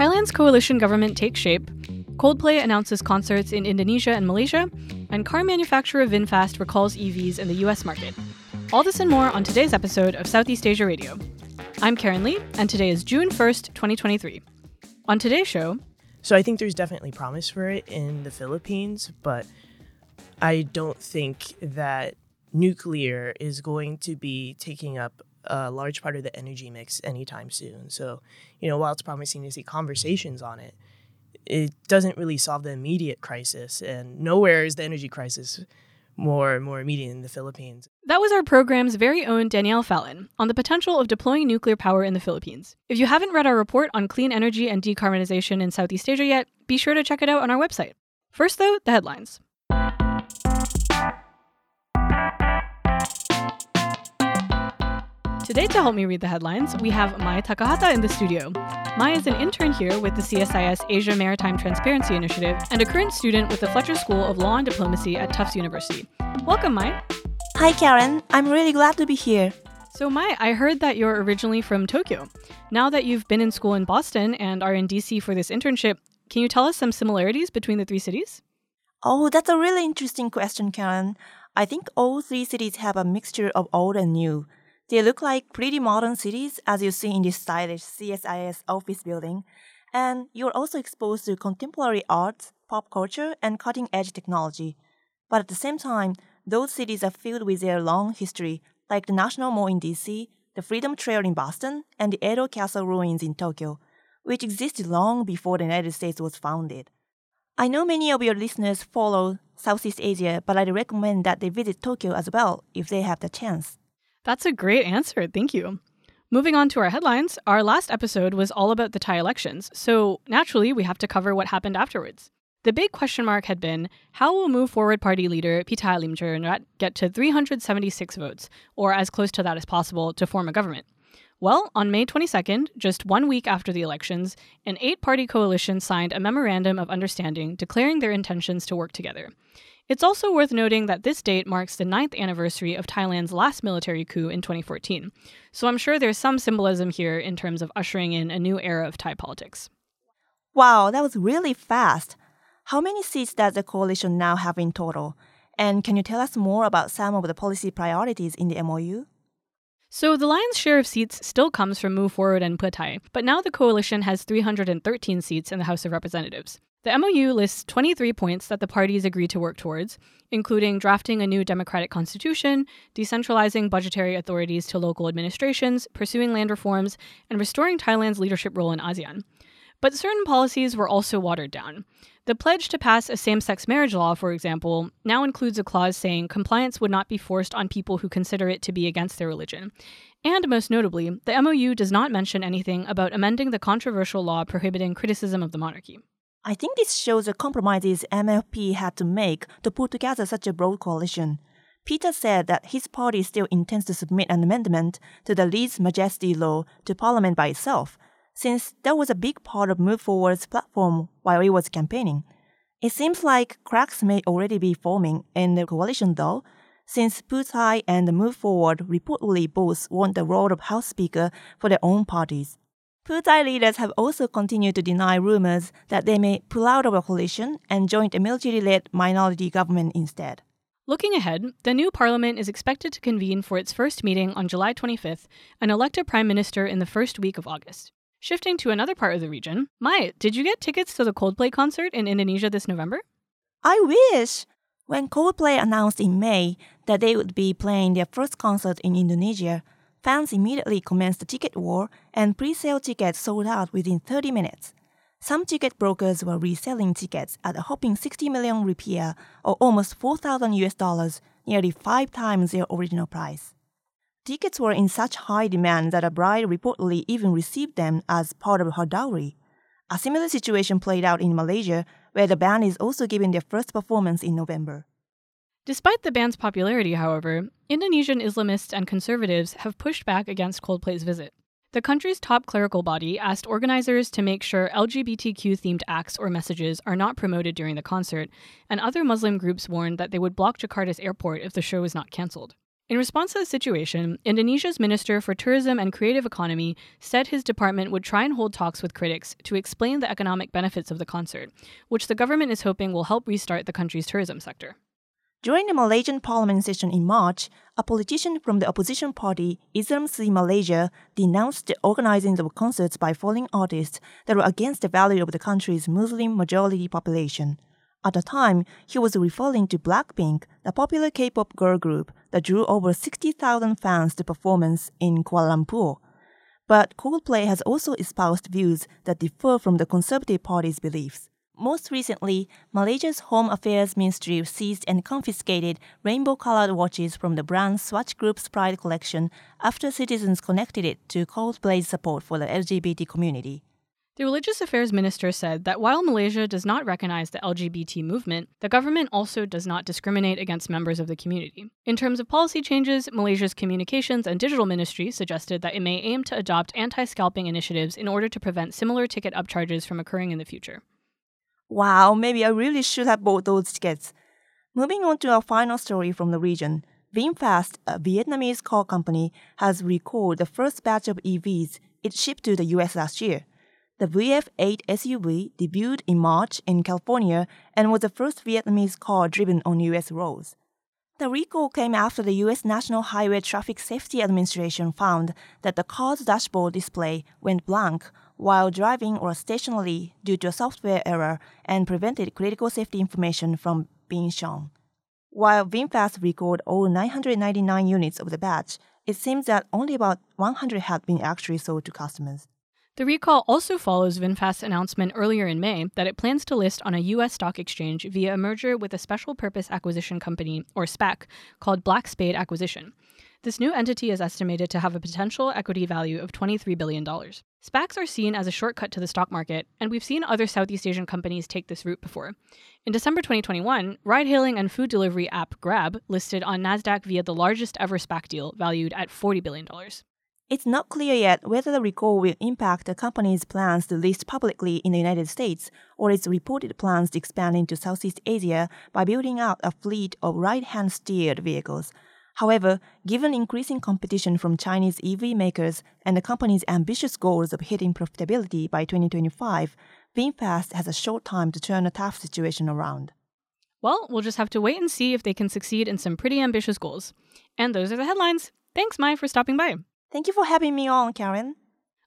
Thailand's coalition government takes shape, Coldplay announces concerts in Indonesia and Malaysia, and car manufacturer VinFast recalls EVs in the US market. All this and more on today's episode of Southeast Asia Radio. I'm Karen Lee, and today is June 1st, 2023. On today's show, so I think there's definitely promise for it in the Philippines, but I don't think that nuclear is going to be taking up a large part of the energy mix anytime soon. So, you know, while it's promising to see conversations on it, it doesn't really solve the immediate crisis. And nowhere is the energy crisis more more immediate in the Philippines. That was our program's very own Danielle Fallon on the potential of deploying nuclear power in the Philippines. If you haven't read our report on clean energy and decarbonization in Southeast Asia yet, be sure to check it out on our website. First, though, the headlines. Today, to help me read the headlines, we have Mai Takahata in the studio. Mai is an intern here with the CSIS Asia Maritime Transparency Initiative and a current student with the Fletcher School of Law and Diplomacy at Tufts University. Welcome, Mai. Hi, Karen. I'm really glad to be here. So, Mai, I heard that you're originally from Tokyo. Now that you've been in school in Boston and are in DC for this internship, can you tell us some similarities between the three cities? Oh, that's a really interesting question, Karen. I think all three cities have a mixture of old and new. They look like pretty modern cities, as you see in this stylish CSIS office building, and you're also exposed to contemporary art, pop culture, and cutting edge technology. But at the same time, those cities are filled with their long history, like the National Mall in DC, the Freedom Trail in Boston, and the Edo Castle ruins in Tokyo, which existed long before the United States was founded. I know many of your listeners follow Southeast Asia, but I'd recommend that they visit Tokyo as well if they have the chance. That's a great answer. Thank you. Moving on to our headlines, our last episode was all about the Thai elections, so naturally we have to cover what happened afterwards. The big question mark had been how will Move Forward Party leader Pita Limjaroenrat get to 376 votes, or as close to that as possible, to form a government? Well, on May 22nd, just one week after the elections, an eight party coalition signed a memorandum of understanding declaring their intentions to work together. It's also worth noting that this date marks the ninth anniversary of Thailand's last military coup in 2014, so I'm sure there's some symbolism here in terms of ushering in a new era of Thai politics. Wow, that was really fast. How many seats does the coalition now have in total? And can you tell us more about some of the policy priorities in the MOU? So the lion's share of seats still comes from Move Forward and Pheu Thai, but now the coalition has 313 seats in the House of Representatives. The MOU lists 23 points that the parties agreed to work towards, including drafting a new democratic constitution, decentralizing budgetary authorities to local administrations, pursuing land reforms, and restoring Thailand's leadership role in ASEAN. But certain policies were also watered down. The pledge to pass a same sex marriage law, for example, now includes a clause saying compliance would not be forced on people who consider it to be against their religion. And most notably, the MOU does not mention anything about amending the controversial law prohibiting criticism of the monarchy. I think this shows the compromises MFP had to make to put together such a broad coalition. Pita said that his party still intends to submit an amendment to the Lese Majesty law to Parliament by itself, since that was a big part of Move Forward's platform while it was campaigning. It seems like cracks may already be forming in the coalition, though, since Pheu Thai and Move Forward reportedly both want the role of House Speaker for their own parties. Pheu leaders have also continued to deny rumors that they may pull out of a coalition and join a military led minority government instead. Looking ahead, the new parliament is expected to convene for its first meeting on July 25th and elect a prime minister in the first week of August. Shifting to another part of the region, Mai, did you get tickets to the Coldplay concert in Indonesia this November? I wish! When Coldplay announced in May that they would be playing their first concert in Indonesia, fans immediately commenced the ticket war, and pre sale tickets sold out within 30 minutes. Some ticket brokers were reselling tickets at a whopping 60 million rupiah, or almost 4,000 US dollars, nearly five times their original price. Tickets were in such high demand that a bride reportedly even received them as part of her dowry. A similar situation played out in Malaysia, where the band is also giving their first performance in November. Despite the band's popularity, however, Indonesian Islamists and conservatives have pushed back against Coldplay's visit. The country's top clerical body asked organizers to make sure LGBTQ themed acts or messages are not promoted during the concert, and other Muslim groups warned that they would block Jakarta's airport if the show is not cancelled. In response to the situation, Indonesia's Minister for Tourism and Creative Economy said his department would try and hold talks with critics to explain the economic benefits of the concert, which the government is hoping will help restart the country's tourism sector. During the Malaysian parliament session in March, a politician from the opposition party, Islam Se-Malaysia, denounced the organizing of concerts by foreign artists that were against the value of the country's Muslim majority population. At the time, he was referring to Blackpink, the popular K-pop girl group that drew over 60,000 fans to performance in Kuala Lumpur. But Coldplay has also espoused views that differ from the Conservative Party's beliefs. Most recently, Malaysia's Home Affairs Ministry seized and confiscated rainbow colored watches from the brand Swatch Group's Pride collection after citizens connected it to Coldplay's support for the LGBT community. The Religious Affairs Minister said that while Malaysia does not recognize the LGBT movement, the government also does not discriminate against members of the community. In terms of policy changes, Malaysia's Communications and Digital Ministry suggested that it may aim to adopt anti scalping initiatives in order to prevent similar ticket upcharges from occurring in the future. Wow, maybe I really should have bought those tickets. Moving on to our final story from the region. VinFast, a Vietnamese car company, has recalled the first batch of EVs it shipped to the US last year. The VF8 SUV debuted in March in California and was the first Vietnamese car driven on US roads. The recall came after the US National Highway Traffic Safety Administration found that the car's dashboard display went blank while driving or stationary due to a software error and prevented critical safety information from being shown. While VinFast recalled all 999 units of the batch, it seems that only about 100 had been actually sold to customers. The recall also follows VinFast's announcement earlier in May that it plans to list on a U.S. stock exchange via a merger with a special purpose acquisition company, or SPAC, called Black Spade Acquisition. This new entity is estimated to have a potential equity value of $23 billion. SPACs are seen as a shortcut to the stock market, and we've seen other Southeast Asian companies take this route before. In December 2021, ride hailing and food delivery app Grab listed on NASDAQ via the largest ever SPAC deal, valued at $40 billion. It's not clear yet whether the recall will impact the company's plans to list publicly in the United States or its reported plans to expand into Southeast Asia by building out a fleet of right hand steered vehicles. However, given increasing competition from Chinese EV makers and the company's ambitious goals of hitting profitability by 2025, VinFast has a short time to turn a tough situation around. Well, we'll just have to wait and see if they can succeed in some pretty ambitious goals. And those are the headlines. Thanks, Mai, for stopping by. Thank you for having me on, Karen.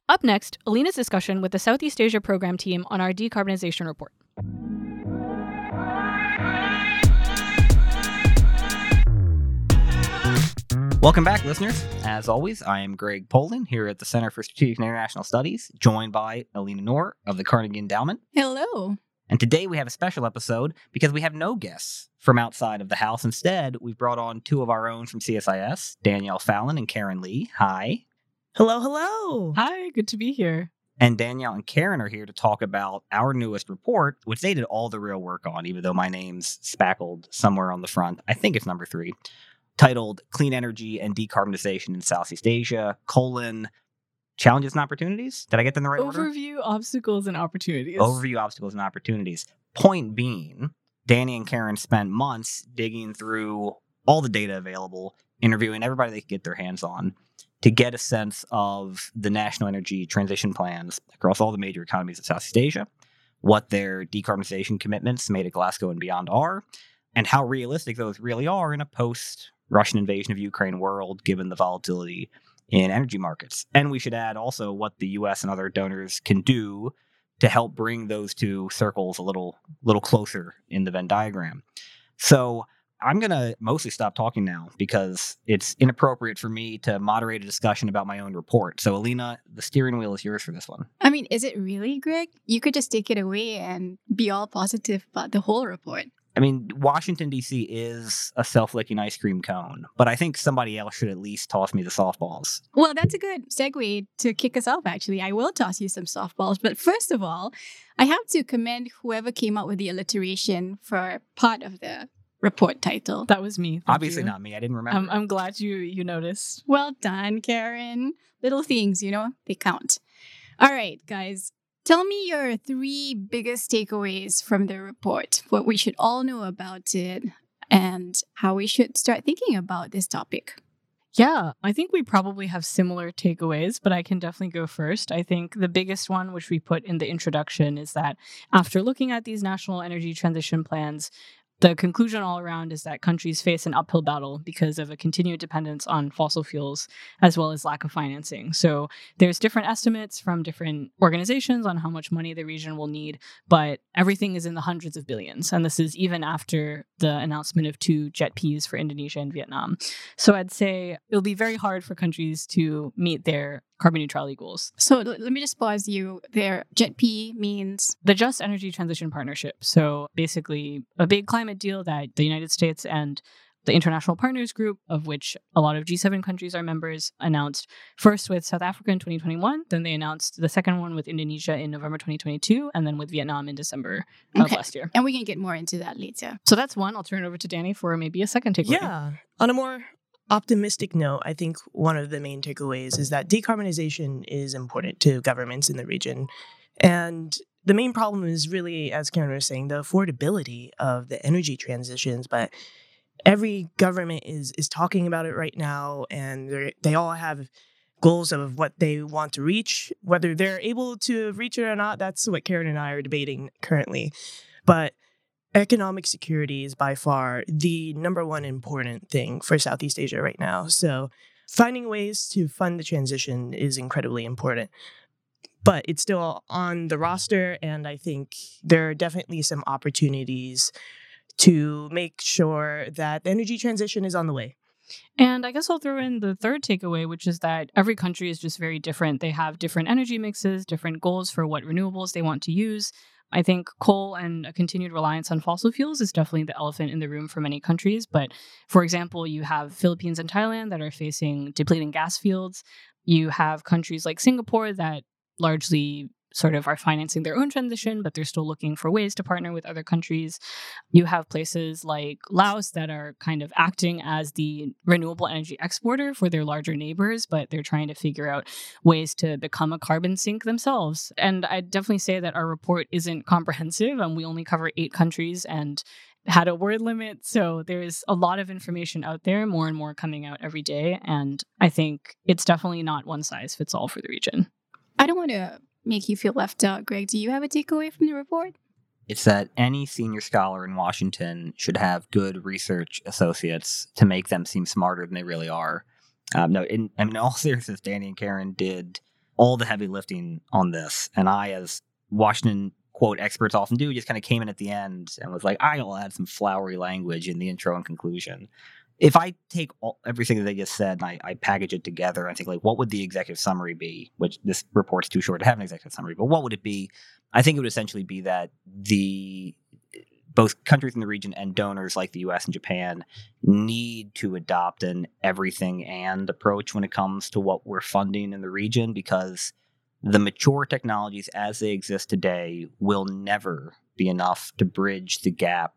Up next, Elina's discussion with the Southeast Asia program team on our decarbonization report. Welcome back, listeners. As always, I am Greg Poling here at the Center for Strategic and International Studies, joined by Elina Noor of the Carnegie Endowment. Hello. And today we have a special episode because we have no guests from outside of the house. Instead, we've brought on two of our own from CSIS, Danielle Fallon and Karen Lee. Hi. Hello, hello. Hi, good to be here. And Danielle and Karen are here to talk about our newest report, which they did all the real work on, even though my name's spackled somewhere on the front. I think it's number three, titled Clean Energy and Decarbonization in Southeast Asia, colon, challenges and opportunities. Did I get them in the right order? Overview, obstacles, and opportunities. Overview, obstacles, and opportunities. Point being, Danny and Karen spent months digging through all the data available, interviewing everybody they could get their hands on to get a sense of the national energy transition plans across all the major economies of Southeast Asia, what their decarbonization commitments made at Glasgow and beyond are, and how realistic those really are in a post Russian invasion of Ukraine world, given the volatility in energy markets. And we should add also what the US and other donors can do to help bring those two circles a little little closer in the Venn diagram. So I'm going to mostly stop talking now because it's inappropriate for me to moderate a discussion about my own report. So, Elina, the steering wheel is yours for this one. I mean, is it really, Greg? You could just take it away and be all positive about the whole report. I mean, Washington, D.C. is a self licking ice cream cone, but I think somebody else should at least toss me the softballs. Well, that's a good segue to kick us off, actually. I will toss you some softballs. But first of all, I have to commend whoever came up with the alliteration for part of the report title. That was me. Thank Obviously you. not me. I didn't remember. I'm, I'm glad you you noticed. Well done, Karen. Little things, you know, they count. All right, guys. Tell me your three biggest takeaways from the report, what we should all know about it, and how we should start thinking about this topic. Yeah, I think we probably have similar takeaways, but I can definitely go first. I think the biggest one, which we put in the introduction, is that after looking at these national energy transition plans, the conclusion all around is that countries face an uphill battle because of a continued dependence on fossil fuels as well as lack of financing. So there's different estimates from different organizations on how much money the region will need, but everything is in the hundreds of billions. And this is even after the announcement of two JETPs for Indonesia and Vietnam. So I'd say it'll be very hard for countries to meet their carbon neutrality goals. So l- let me just pause you there. JETP means The Just Energy Transition Partnership. So basically, a big climate deal that the United States and the International Partners Group, of which a lot of G7 countries are members, announced first with South Africa in 2021. Then they announced the second one with Indonesia in November 2022, and then with Vietnam in December of last year. and we can get more into that later. So that's one. I'll turn it over to Danny for maybe a second takeaway. Yeah. On a more optimistic note, I think one of the main takeaways is that decarbonization is important to governments in the region. And the main problem is really, as Karen was saying, the affordability of the energy transitions. But every government is is talking about it right now, and they they all have goals of what they want to reach. Whether they're able to reach it or not, that's what Karen and I are debating currently. But economic security is by far the number one important thing for Southeast Asia right now. So finding ways to fund the transition is incredibly important. But it's still on the roster, and I think there are definitely some opportunities to make sure that the energy transition is on the way. And I guess I'll throw in the third takeaway, which is that every country is just very different. They have different energy mixes, different goals for what renewables they want to use. I think coal and a continued reliance on fossil fuels is definitely the elephant in the room for many countries. But for example, you have Philippines and Thailand that are facing depleting gas fields. You have countries like Singapore that largely sort of are financing their own transition, but they're still looking for ways to partner with other countries. You have places like Laos that are kind of acting as the renewable energy exporter for their larger neighbors, but they're trying to figure out ways to become a carbon sink themselves. And I'd definitely say that our report isn't comprehensive and we only cover eight countries and had a word limit. So there's a lot of information out there, more and more coming out every day. And I think it's definitely not one size fits all for the region. I don't want to make you feel left out, Greg. Do you have a takeaway from the report? It's that any senior scholar in Washington should have good research associates to make them seem smarter than they really are. Um, no, in, I mean, in all seriousness, Danny and Karen did all the heavy lifting on this, and I, as Washington quote experts often do, just kind of came in at the end and was like, "I'll add some flowery language in the intro and conclusion." If I take all, everything that they just said and I, I package it together, I think like, what would the executive summary be? Which this report's too short to have an executive summary, but what would it be? I think it would essentially be that the both countries in the region and donors like the US and Japan need to adopt an everything and approach when it comes to what we're funding in the region because the mature technologies as they exist today will never be enough to bridge the gap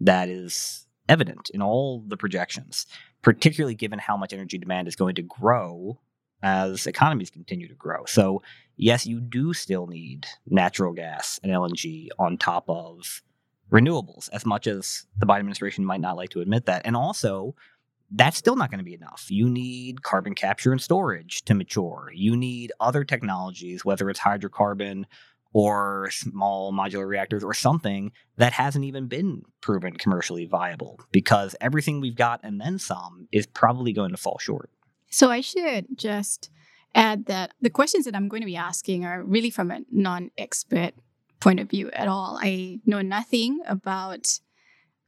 that is evident in all the projections, particularly given how much energy demand is going to grow as economies continue to grow. So, yes, you do still need natural gas and LNG on top of renewables, as much as the Biden administration might not like to admit that. And also, that's still not going to be enough. You need carbon capture and storage to mature. You need other technologies, whether it's hydrocarbon or small modular reactors or something that hasn't even been proven commercially viable because everything we've got and then some is probably going to fall short. So I should just add that the questions that I'm going to be asking are really from a non expert point of view at all. I know nothing about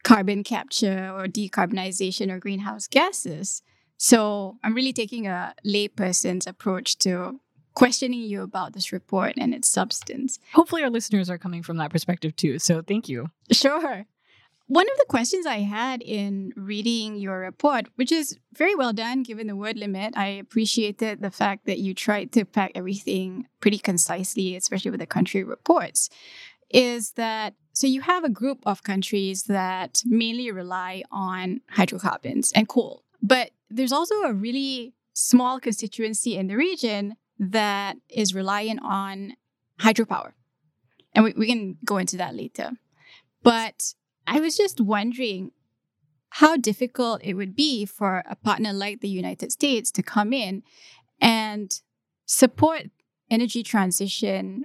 carbon capture or decarbonization or greenhouse gases. So I'm really taking a layperson's approach to questioning you about this report and its substance. Hopefully, our listeners are coming from that perspective too. So thank you. Sure. One of the questions I had in reading your report, which is very well done given the word limit, I appreciated the fact that you tried to pack everything pretty concisely, especially with the country reports, is that so you have a group of countries that mainly rely on hydrocarbons and coal, but there's also a really small constituency in the region that is reliant on hydropower. And we, we can go into that later. But I was just wondering how difficult it would be for a partner like the United States to come in and support energy transition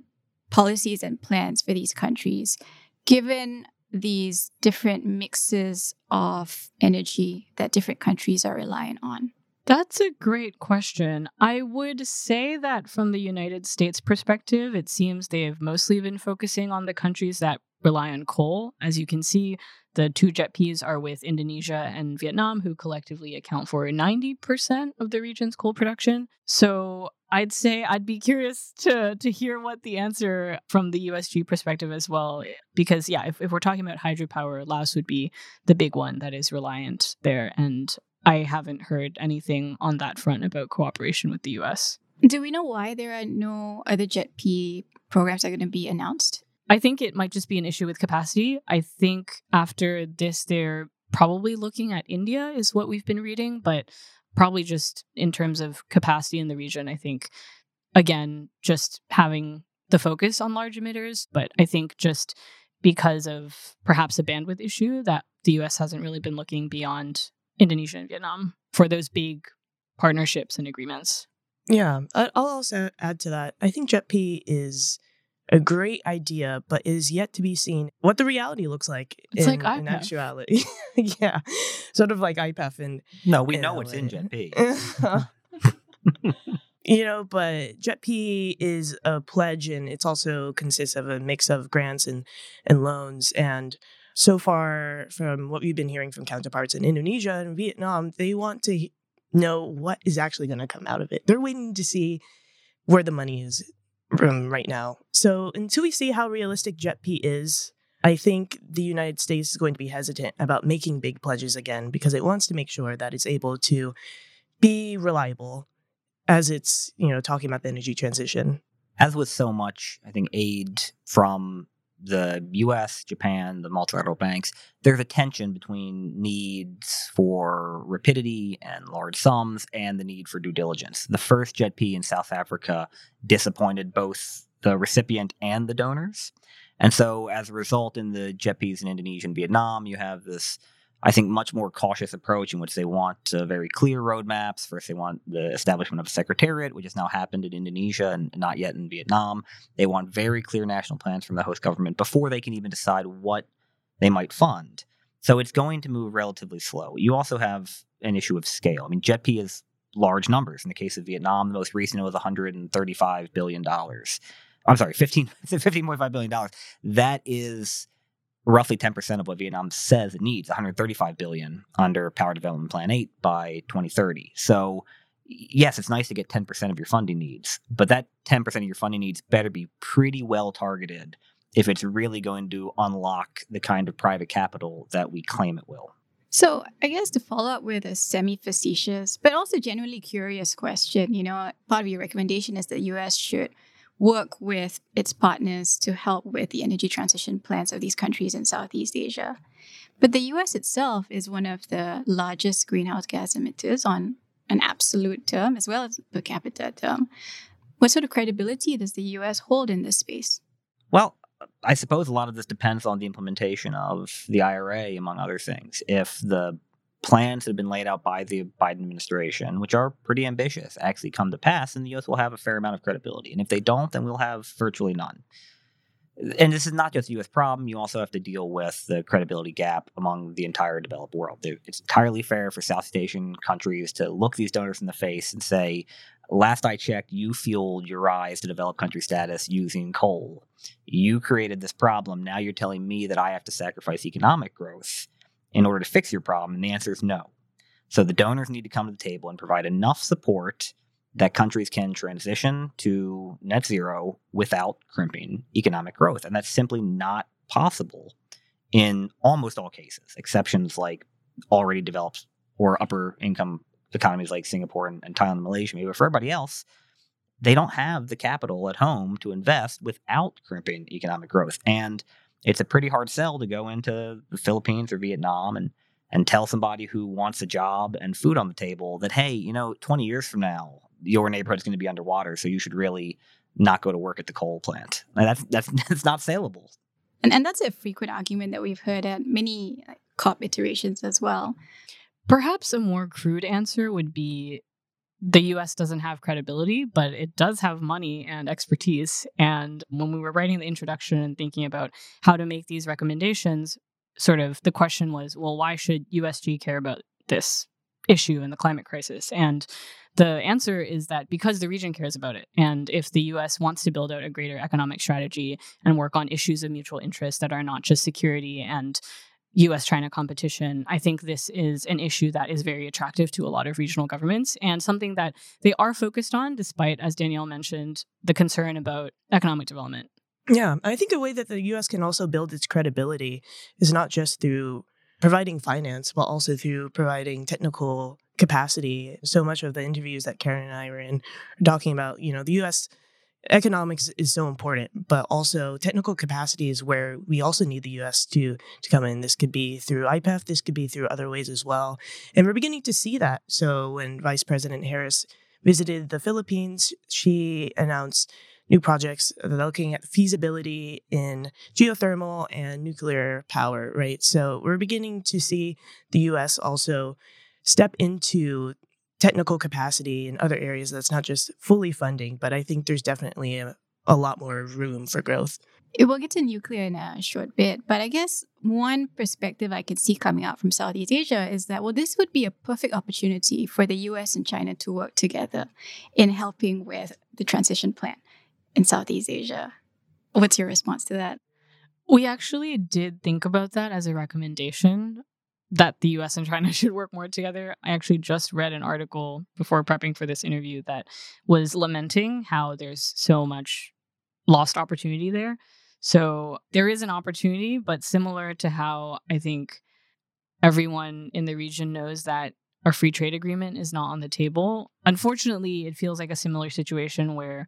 policies and plans for these countries, given these different mixes of energy that different countries are relying on? That's a great question. I would say that from the United States perspective, it seems they've mostly been focusing on the countries that rely on coal. As you can see, the two JETPs are with Indonesia and Vietnam, who collectively account for 90% of the region's coal production. So I'd say I'd be curious to to hear what the answer from the USG perspective as well. Because yeah, if, if we're talking about hydropower, Laos would be the big one that is reliant there. And I haven't heard anything on that front about cooperation with the US. Do we know why there are no other JETP programs that are going to be announced? I think it might just be an issue with capacity. I think after this, they're probably looking at India, is what we've been reading, but probably just in terms of capacity in the region. I think, again, just having the focus on large emitters, but I think just because of perhaps a bandwidth issue that the US hasn't really been looking beyond Indonesia and Vietnam for those big partnerships and agreements. Yeah, I'll also add to that. I think JETP is a great idea, but is yet to be seen what the reality looks like it's in, like in actuality. yeah, sort of like IPEF and no, we in know it's in LA. JetP. you know, but JETP is a pledge, and it's also consists of a mix of grants and and loans. And so far, from what we've been hearing from counterparts in Indonesia and Vietnam, they want to know what is actually going to come out of it. They're waiting to see where the money is from right now. So until we see how realistic JETP is, I think the United States is going to be hesitant about making big pledges again because it wants to make sure that it's able to be reliable as it's, you know, talking about the energy transition. As with so much, I think aid from the US, Japan, the multilateral banks, there's a tension between needs for rapidity and large sums and the need for due diligence. The first JETP in South Africa disappointed both the recipient and the donors. And so, as a result, in the JETPs in Indonesia and Vietnam, you have this, I think, much more cautious approach in which they want uh, very clear roadmaps. First, they want the establishment of a secretariat, which has now happened in Indonesia and not yet in Vietnam. They want very clear national plans from the host government before they can even decide what they might fund. So it's going to move relatively slow. You also have an issue of scale. I mean, JETP is large numbers. In the case of Vietnam, the most recent was $135 billion. I'm sorry, 15, $15.5 billion. That is roughly 10% of what Vietnam says it needs, 135 billion under Power Development Plan 8 by 2030. So yes, it's nice to get 10% of your funding needs, but that 10% of your funding needs better be pretty well targeted if it's really going to unlock the kind of private capital that we claim it will. So, I guess to follow up with a semi facetious, but also genuinely curious question, you know, part of your recommendation is that US should work with its partners to help with the energy transition plans of these countries in Southeast Asia. But the US itself is one of the largest greenhouse gas emitters on an absolute term as well as per capita term. What sort of credibility does the US hold in this space? Well, I suppose a lot of this depends on the implementation of the IRA, among other things. If the plans that have been laid out by the Biden administration, which are pretty ambitious, actually come to pass, then the U.S. will have a fair amount of credibility. And if they don't, then we'll have virtually none. And this is not just a U.S. problem. You also have to deal with the credibility gap among the entire developed world. It's entirely fair for Southeast Asian countries to look these donors in the face and say, last I checked, you fueled your rise to developed country status using coal. You created this problem. Now you're telling me that I have to sacrifice economic growth in order to fix your problem? And the answer is no. So the donors need to come to the table and provide enough support that countries can transition to net zero without crimping economic growth. And that's simply not possible in almost all cases, exceptions like already developed or upper income economies like Singapore and, and Thailand and Malaysia. maybe. But for everybody else, they don't have the capital at home to invest without crimping economic growth. And it's a pretty hard sell to go into the Philippines or Vietnam and and tell somebody who wants a job and food on the table that hey, you know, 20 years from now, your neighborhood's going to be underwater, so you should really not go to work at the coal plant. And that's that's that's not saleable. And and that's a frequent argument that we've heard at many COP iterations as well. Perhaps a more crude answer would be the US doesn't have credibility, but it does have money and expertise. And when we were writing the introduction and thinking about how to make these recommendations, sort of the question was, well, why should USG care about this issue in the climate crisis? And the answer is that because the region cares about it. And if the US wants to build out a greater economic strategy and work on issues of mutual interest that are not just security and US China competition, I think this is an issue that is very attractive to a lot of regional governments and something that they are focused on, despite, as Danielle mentioned, the concern about economic development. Yeah, I think a way that the US can also build its credibility is not just through providing finance, but also through providing technical capacity. So much of the interviews that Karen and I were in talking about, you know, the US economics is so important, but also technical capacity is where we also need the U.S. to to come in. This could be through IPEF, this could be through other ways as well, and we're beginning to see that. So when Vice President Harris visited the Philippines, she announced new projects that are looking at feasibility in geothermal and nuclear power. Right, so we're beginning to see the U.S. also step into technical capacity in other areas that's not just fully funding, but I think there's definitely a, a lot more room for growth. We'll get to nuclear in a short bit, but I guess one perspective I could see coming out from Southeast Asia is that, well, this would be a perfect opportunity for the US and China to work together in helping with the transition plan in Southeast Asia. What's your response to that? We actually did think about that as a recommendation that the US and China should work more together. I actually just read an article before prepping for this interview that was lamenting how there's so much lost opportunity there. So there is an opportunity, but similar to how I think everyone in the region knows that a free trade agreement is not on the table. Unfortunately, it feels like a similar situation where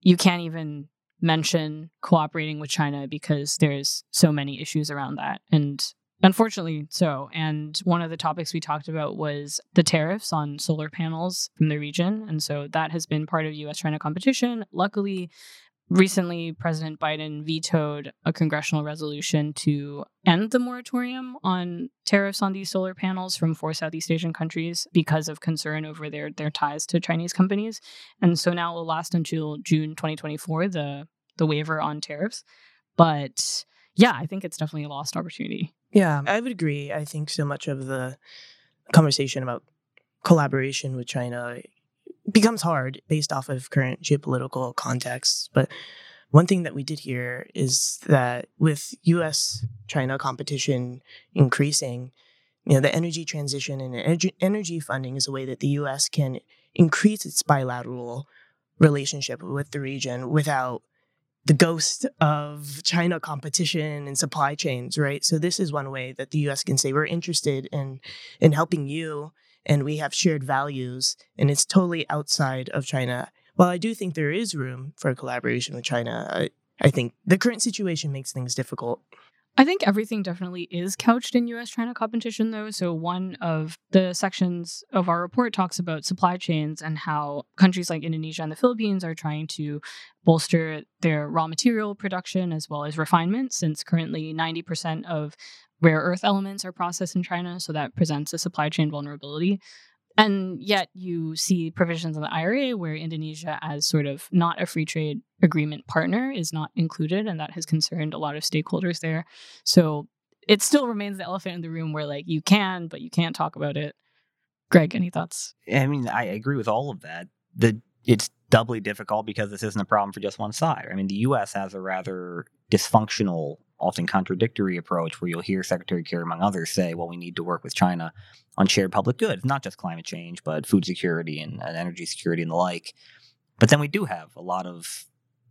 you can't even mention cooperating with China because there's so many issues around that. And Unfortunately, so. And one of the topics we talked about was the tariffs on solar panels from the region. And so that has been part of US China competition. Luckily, recently, President Biden vetoed a congressional resolution to end the moratorium on tariffs on these solar panels from four Southeast Asian countries because of concern over their, their ties to Chinese companies. And so now it will last until June 2024, the, the waiver on tariffs. But yeah, I think it's definitely a lost opportunity. Yeah, I would agree. I think so much of the conversation about collaboration with China becomes hard based off of current geopolitical contexts. But one thing that we did hear is that with US China competition increasing, you know, the energy transition and energy, energy funding is a way that the US can increase its bilateral relationship with the region without the ghost of China competition and supply chains, right? So this is one way that the US can say we're interested in in helping you and we have shared values and it's totally outside of China. While I do think there is room for collaboration with China, I, I think the current situation makes things difficult. I think everything definitely is couched in US China competition, though. So, one of the sections of our report talks about supply chains and how countries like Indonesia and the Philippines are trying to bolster their raw material production as well as refinement, since currently 90% of rare earth elements are processed in China. So, that presents a supply chain vulnerability. And yet you see provisions in the IRA where Indonesia, as sort of not a free trade agreement partner, is not included. And that has concerned a lot of stakeholders there. So it still remains the elephant in the room where, like, you can, but you can't talk about it. Greg, any thoughts? I mean, I agree with all of that. The it's doubly difficult because this isn't a problem for just one side. I mean, the U.S. has a rather dysfunctional often contradictory approach where you'll hear Secretary Kerry, among others, say, well, we need to work with China on shared public goods, not just climate change, but food security and, and energy security and the like. But then we do have a lot of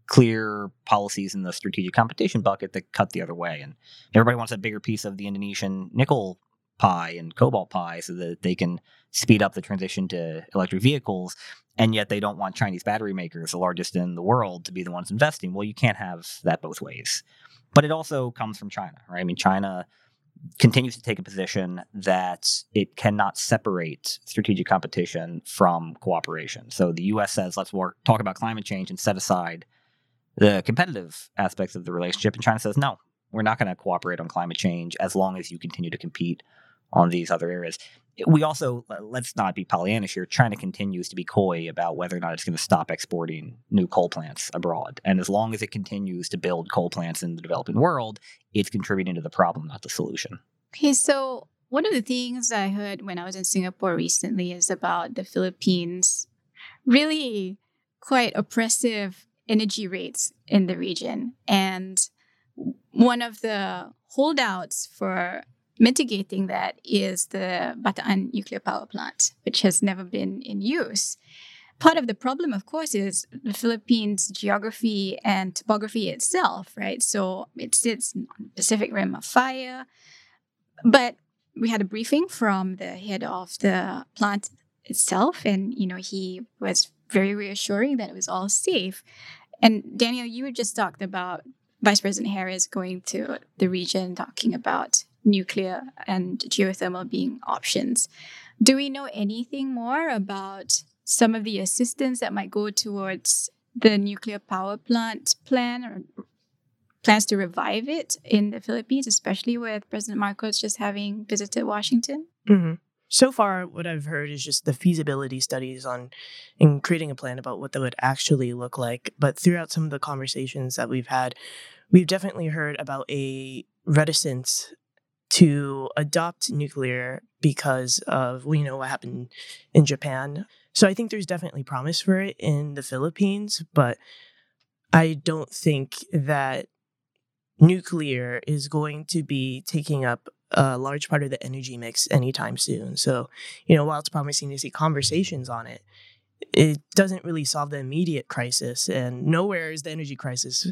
clear policies in the strategic competition bucket that cut the other way. And everybody wants a bigger piece of the Indonesian nickel pie and cobalt pie so that they can speed up the transition to electric vehicles. And yet they don't want Chinese battery makers, the largest in the world, to be the ones investing. Well, you can't have that both ways. But it also comes from China, right? I mean, China continues to take a position that it cannot separate strategic competition from cooperation. So the U.S. says, let's work, talk about climate change and set aside the competitive aspects of the relationship. And China says, no, we're not going to cooperate on climate change as long as you continue to compete on these other areas. We also, let's not be Pollyannish here, China continues to be coy about whether or not it's going to stop exporting new coal plants abroad. And as long as it continues to build coal plants in the developing world, it's contributing to the problem, not the solution. Okay, so one of the things I heard when I was in Singapore recently is about the Philippines really quite oppressive energy rates in the region. And one of the holdouts for mitigating that is the Bataan nuclear power plant, which has never been in use. Part of the problem, of course, is the Philippines' geography and topography itself, right? So it sits on the Pacific Rim of Fire. But we had a briefing from the head of the plant itself, and you know he was very reassuring that it was all safe. And Danielle, you just talked about Vice President Harris going to the region talking about nuclear and geothermal being options. Do we know anything more about some of the assistance that might go towards the nuclear power plant plan or plans to revive it in the Philippines, especially with President Marcos just having visited Washington? Mm-hmm. So far, what I've heard is just the feasibility studies on in creating a plan about what that would actually look like. But throughout some of the conversations that we've had, we've definitely heard about a reticence to adopt nuclear because of well, you know what happened in Japan. So I think there's definitely promise for it in the Philippines, but I don't think that nuclear is going to be taking up a large part of the energy mix anytime soon. So, you know, while it's promising to see conversations on it, it doesn't really solve the immediate crisis. And nowhere is the energy crisis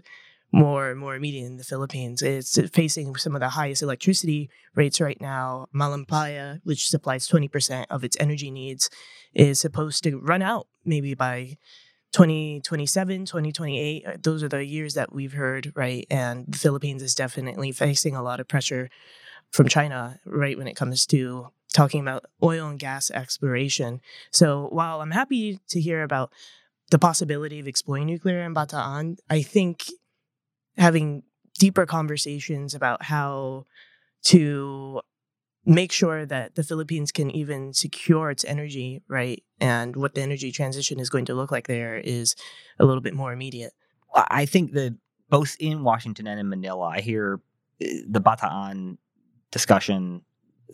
more and more immediate in the Philippines. It's facing some of the highest electricity rates right now. Malampaya, which supplies 20% of its energy needs, is supposed to run out maybe by 2027, 2028. Uh, those are the years that we've heard, right? And the Philippines is definitely facing a lot of pressure from China, right, when it comes to talking about oil and gas exploration. So while I'm happy to hear about the possibility of exploring nuclear in Bataan, I think having deeper conversations about how to make sure that the Philippines can even secure its energy, right? And what the energy transition is going to look like there is a little bit more immediate. I think that both in Washington and in Manila, I hear eh, the Bataan discussion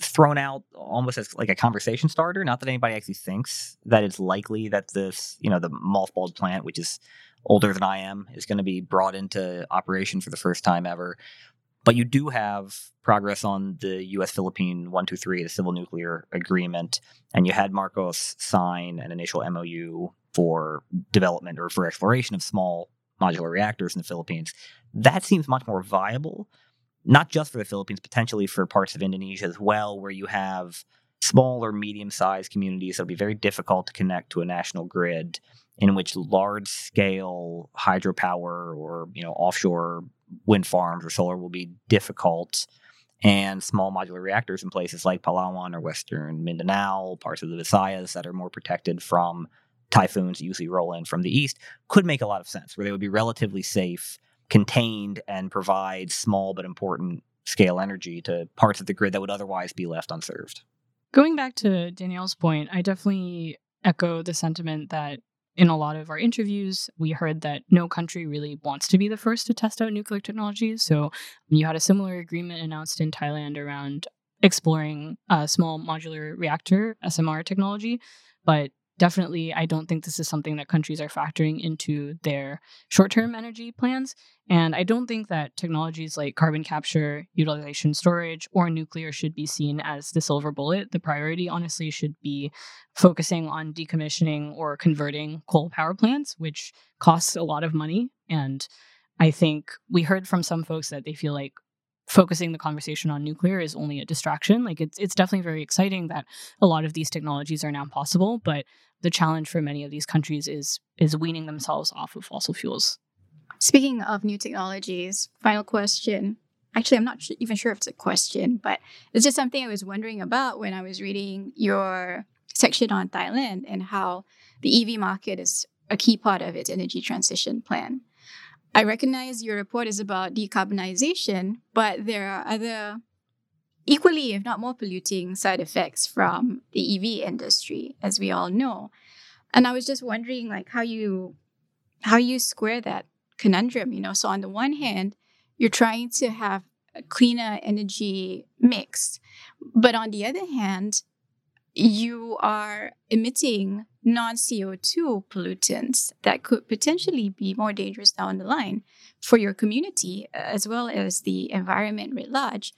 thrown out almost as like a conversation starter. Not that anybody actually thinks that it's likely that this, you know, the mothballed plant, which is older than I am, is going to be brought into operation for the first time ever. But you do have progress on the U.S. Philippine 123, the civil nuclear agreement, and you had Marcos sign an initial MOU for development or for exploration of small modular reactors in the Philippines. That seems much more viable, not just for the Philippines, potentially for parts of Indonesia as well, where you have small or medium sized communities that would be very difficult to connect to a national grid in which large scale hydropower or you know offshore wind farms or solar will be difficult and small modular reactors in places like Palawan or Western Mindanao, parts of the Visayas that are more protected from typhoons that usually roll in from the east, could make a lot of sense, where they would be relatively safe, contained, and provide small but important scale energy to parts of the grid that would otherwise be left unserved. Going back to Danielle's point, I definitely echo the sentiment that in a lot of our interviews, we heard that no country really wants to be the first to test out nuclear technologies. So you had a similar agreement announced in Thailand around exploring a small modular reactor SMR technology, but definitely i don't think this is something that countries are factoring into their short-term energy plans and i don't think that technologies like carbon capture utilization storage or nuclear should be seen as the silver bullet. The priority honestly should be focusing on decommissioning or converting coal power plants which costs a lot of money and i think we heard from some folks that they feel like focusing the conversation on nuclear is only a distraction. Like it's it's definitely very exciting that a lot of these technologies are now possible, but the challenge for many of these countries is is weaning themselves off of fossil fuels. Speaking of new technologies, final question. Actually, I'm not even sure if it's a question, but it's just something I was wondering about when I was reading your section on Thailand and how the EV market is a key part of its energy transition plan. I recognize your report is about decarbonization, but there are other equally, if not more polluting side effects from the EV industry, as we all know. And I was just wondering like how you how you square that conundrum, you know. So on the one hand, you're trying to have a cleaner energy mix, but on the other hand, you are emitting non CO2 pollutants that could potentially be more dangerous down the line for your community as well as the environment writ large.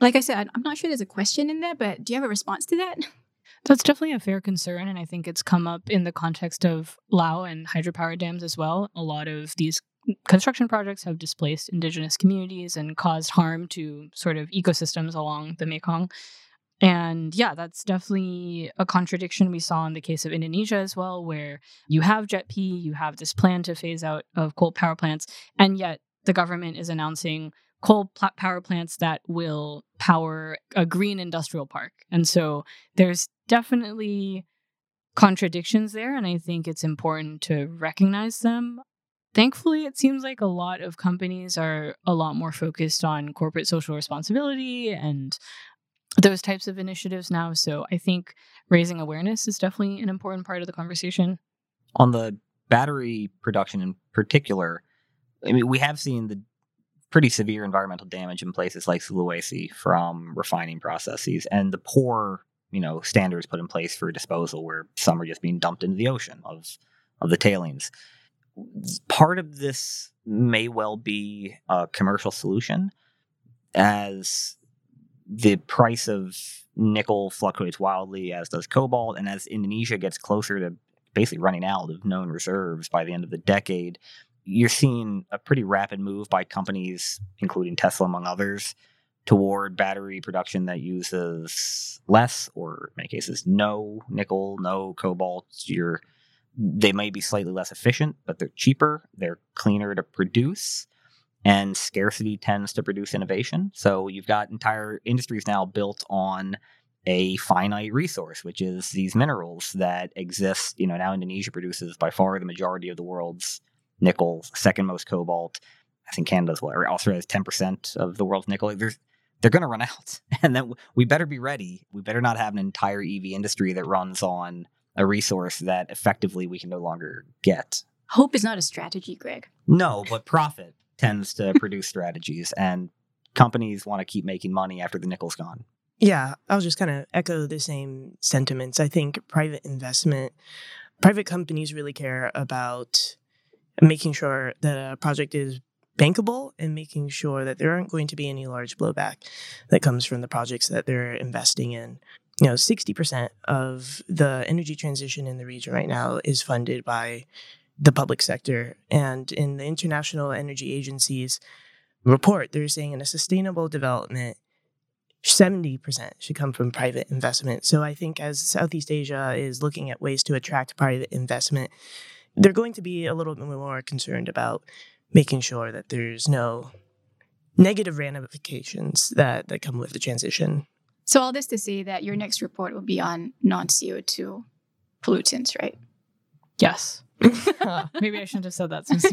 Like I said, I'm not sure there's a question in there, but do you have a response to that? That's definitely a fair concern. And I think it's come up in the context of Lao and hydropower dams as well. A lot of these construction projects have displaced indigenous communities and caused harm to sort of ecosystems along the Mekong. And yeah, that's definitely a contradiction we saw in the case of Indonesia as well, where you have jet JETP, you have this plan to phase out of coal power plants, and yet the government is announcing coal pl- power plants that will power a green industrial park. And so there's definitely contradictions there, and I think it's important to recognize them. Thankfully, it seems like a lot of companies are a lot more focused on corporate social responsibility and those types of initiatives now. So I think raising awareness is definitely an important part of the conversation. On the battery production in particular, I mean, we have seen the pretty severe environmental damage in places like Sulawesi from refining processes and the poor, you know, standards put in place for disposal where some are just being dumped into the ocean of of the tailings. Part of this may well be a commercial solution as the price of nickel fluctuates wildly, as does cobalt. And as Indonesia gets closer to basically running out of known reserves by the end of the decade, you're seeing a pretty rapid move by companies, including Tesla, among others, toward battery production that uses less, or in many cases, no nickel, no cobalt. You're, they may be slightly less efficient, but they're cheaper, they're cleaner to produce and scarcity tends to produce innovation. So you've got entire industries now built on a finite resource, which is these minerals that exist. You know, now Indonesia produces by far the majority of the world's nickel, second most cobalt. I think Canada's what, or Australia has ten percent of the world's nickel. There's, they're going to run out, and then we better be ready. We better not have an entire EV industry that runs on a resource that effectively we can no longer get. Hope is not a strategy, Greg. No, but profit tends to produce strategies, and companies want to keep making money after the nickel's gone. Yeah, I'll just kind of echo the same sentiments. I think private investment, private companies really care about making sure that a project is bankable and making sure that there aren't going to be any large blowback that comes from the projects that they're investing in. You know, 60% of the energy transition in the region right now is funded by the public sector. And in the International Energy Agency's report, they're saying in a sustainable development, 70% should come from private investment. So I think as Southeast Asia is looking at ways to attract private investment, they're going to be a little bit more concerned about making sure that there's no negative ramifications that, that come with the transition. So all this to say that your next report will be on non-CO2 pollutants, right? Yes. Maybe I shouldn't have said that. So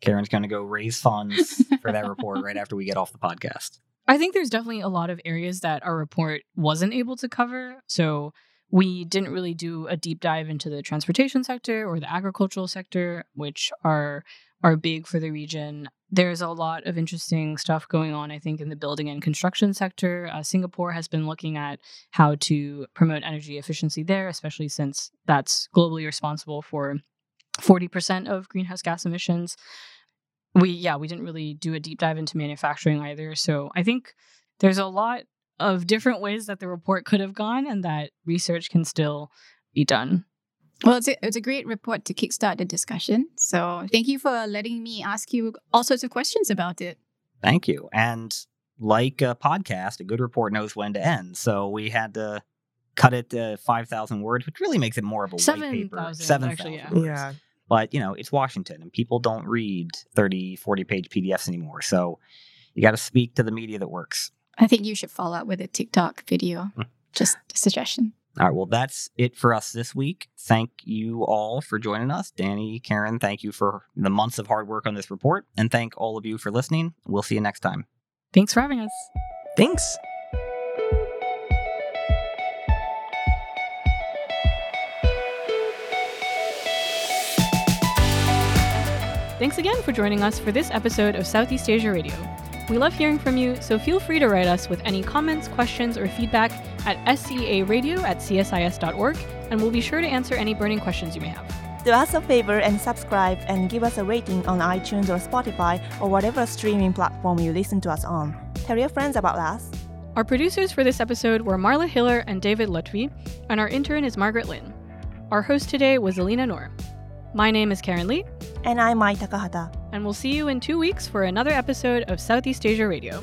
Karen's going to go raise funds for that report right after we get off the podcast. I think there's definitely a lot of areas that our report wasn't able to cover. So we didn't really do a deep dive into the transportation sector or the agricultural sector, which are are big for the region. There's a lot of interesting stuff going on, I think, in the building and construction sector. Uh, Singapore has been looking at how to promote energy efficiency there, especially since that's globally responsible for 40% of greenhouse gas emissions. We, yeah, we didn't really do a deep dive into manufacturing either. So I think there's a lot of different ways that the report could have gone and that research can still be done. Well, it's a, it's a great report to kickstart the discussion. So thank you for letting me ask you all sorts of questions about it. Thank you. And like a podcast, a good report knows when to end. So we had to cut it to 5,000 words, which really makes it more of a 7, white paper. 7,000, yeah. Yeah. But, you know, it's Washington and people don't read 30, 40 page PDFs anymore. So you got to speak to the media that works. I think you should follow up with a TikTok video. Hmm. Just a suggestion. All right, well, that's it for us this week. Thank you all for joining us. Danny, Karen, thank you for the months of hard work on this report. And thank all of you for listening. We'll see you next time. Thanks for having us. Thanks. Thanks again for joining us for this episode of Southeast Asia Radio. We love hearing from you, so feel free to write us with any comments, questions, or feedback at scaradio at csis.org, and we'll be sure to answer any burning questions you may have. Do us a favor and subscribe and give us a rating on iTunes or Spotify or whatever streaming platform you listen to us on. Tell your friends about us. Our producers for this episode were Marla Hiller and David Lutfi, and our intern is Margaret Lynn. Our host today was Elina Noor. My name is Karen Lee. And I'm Mai Takahata. And we'll see you in two weeks for another episode of Southeast Asia Radio.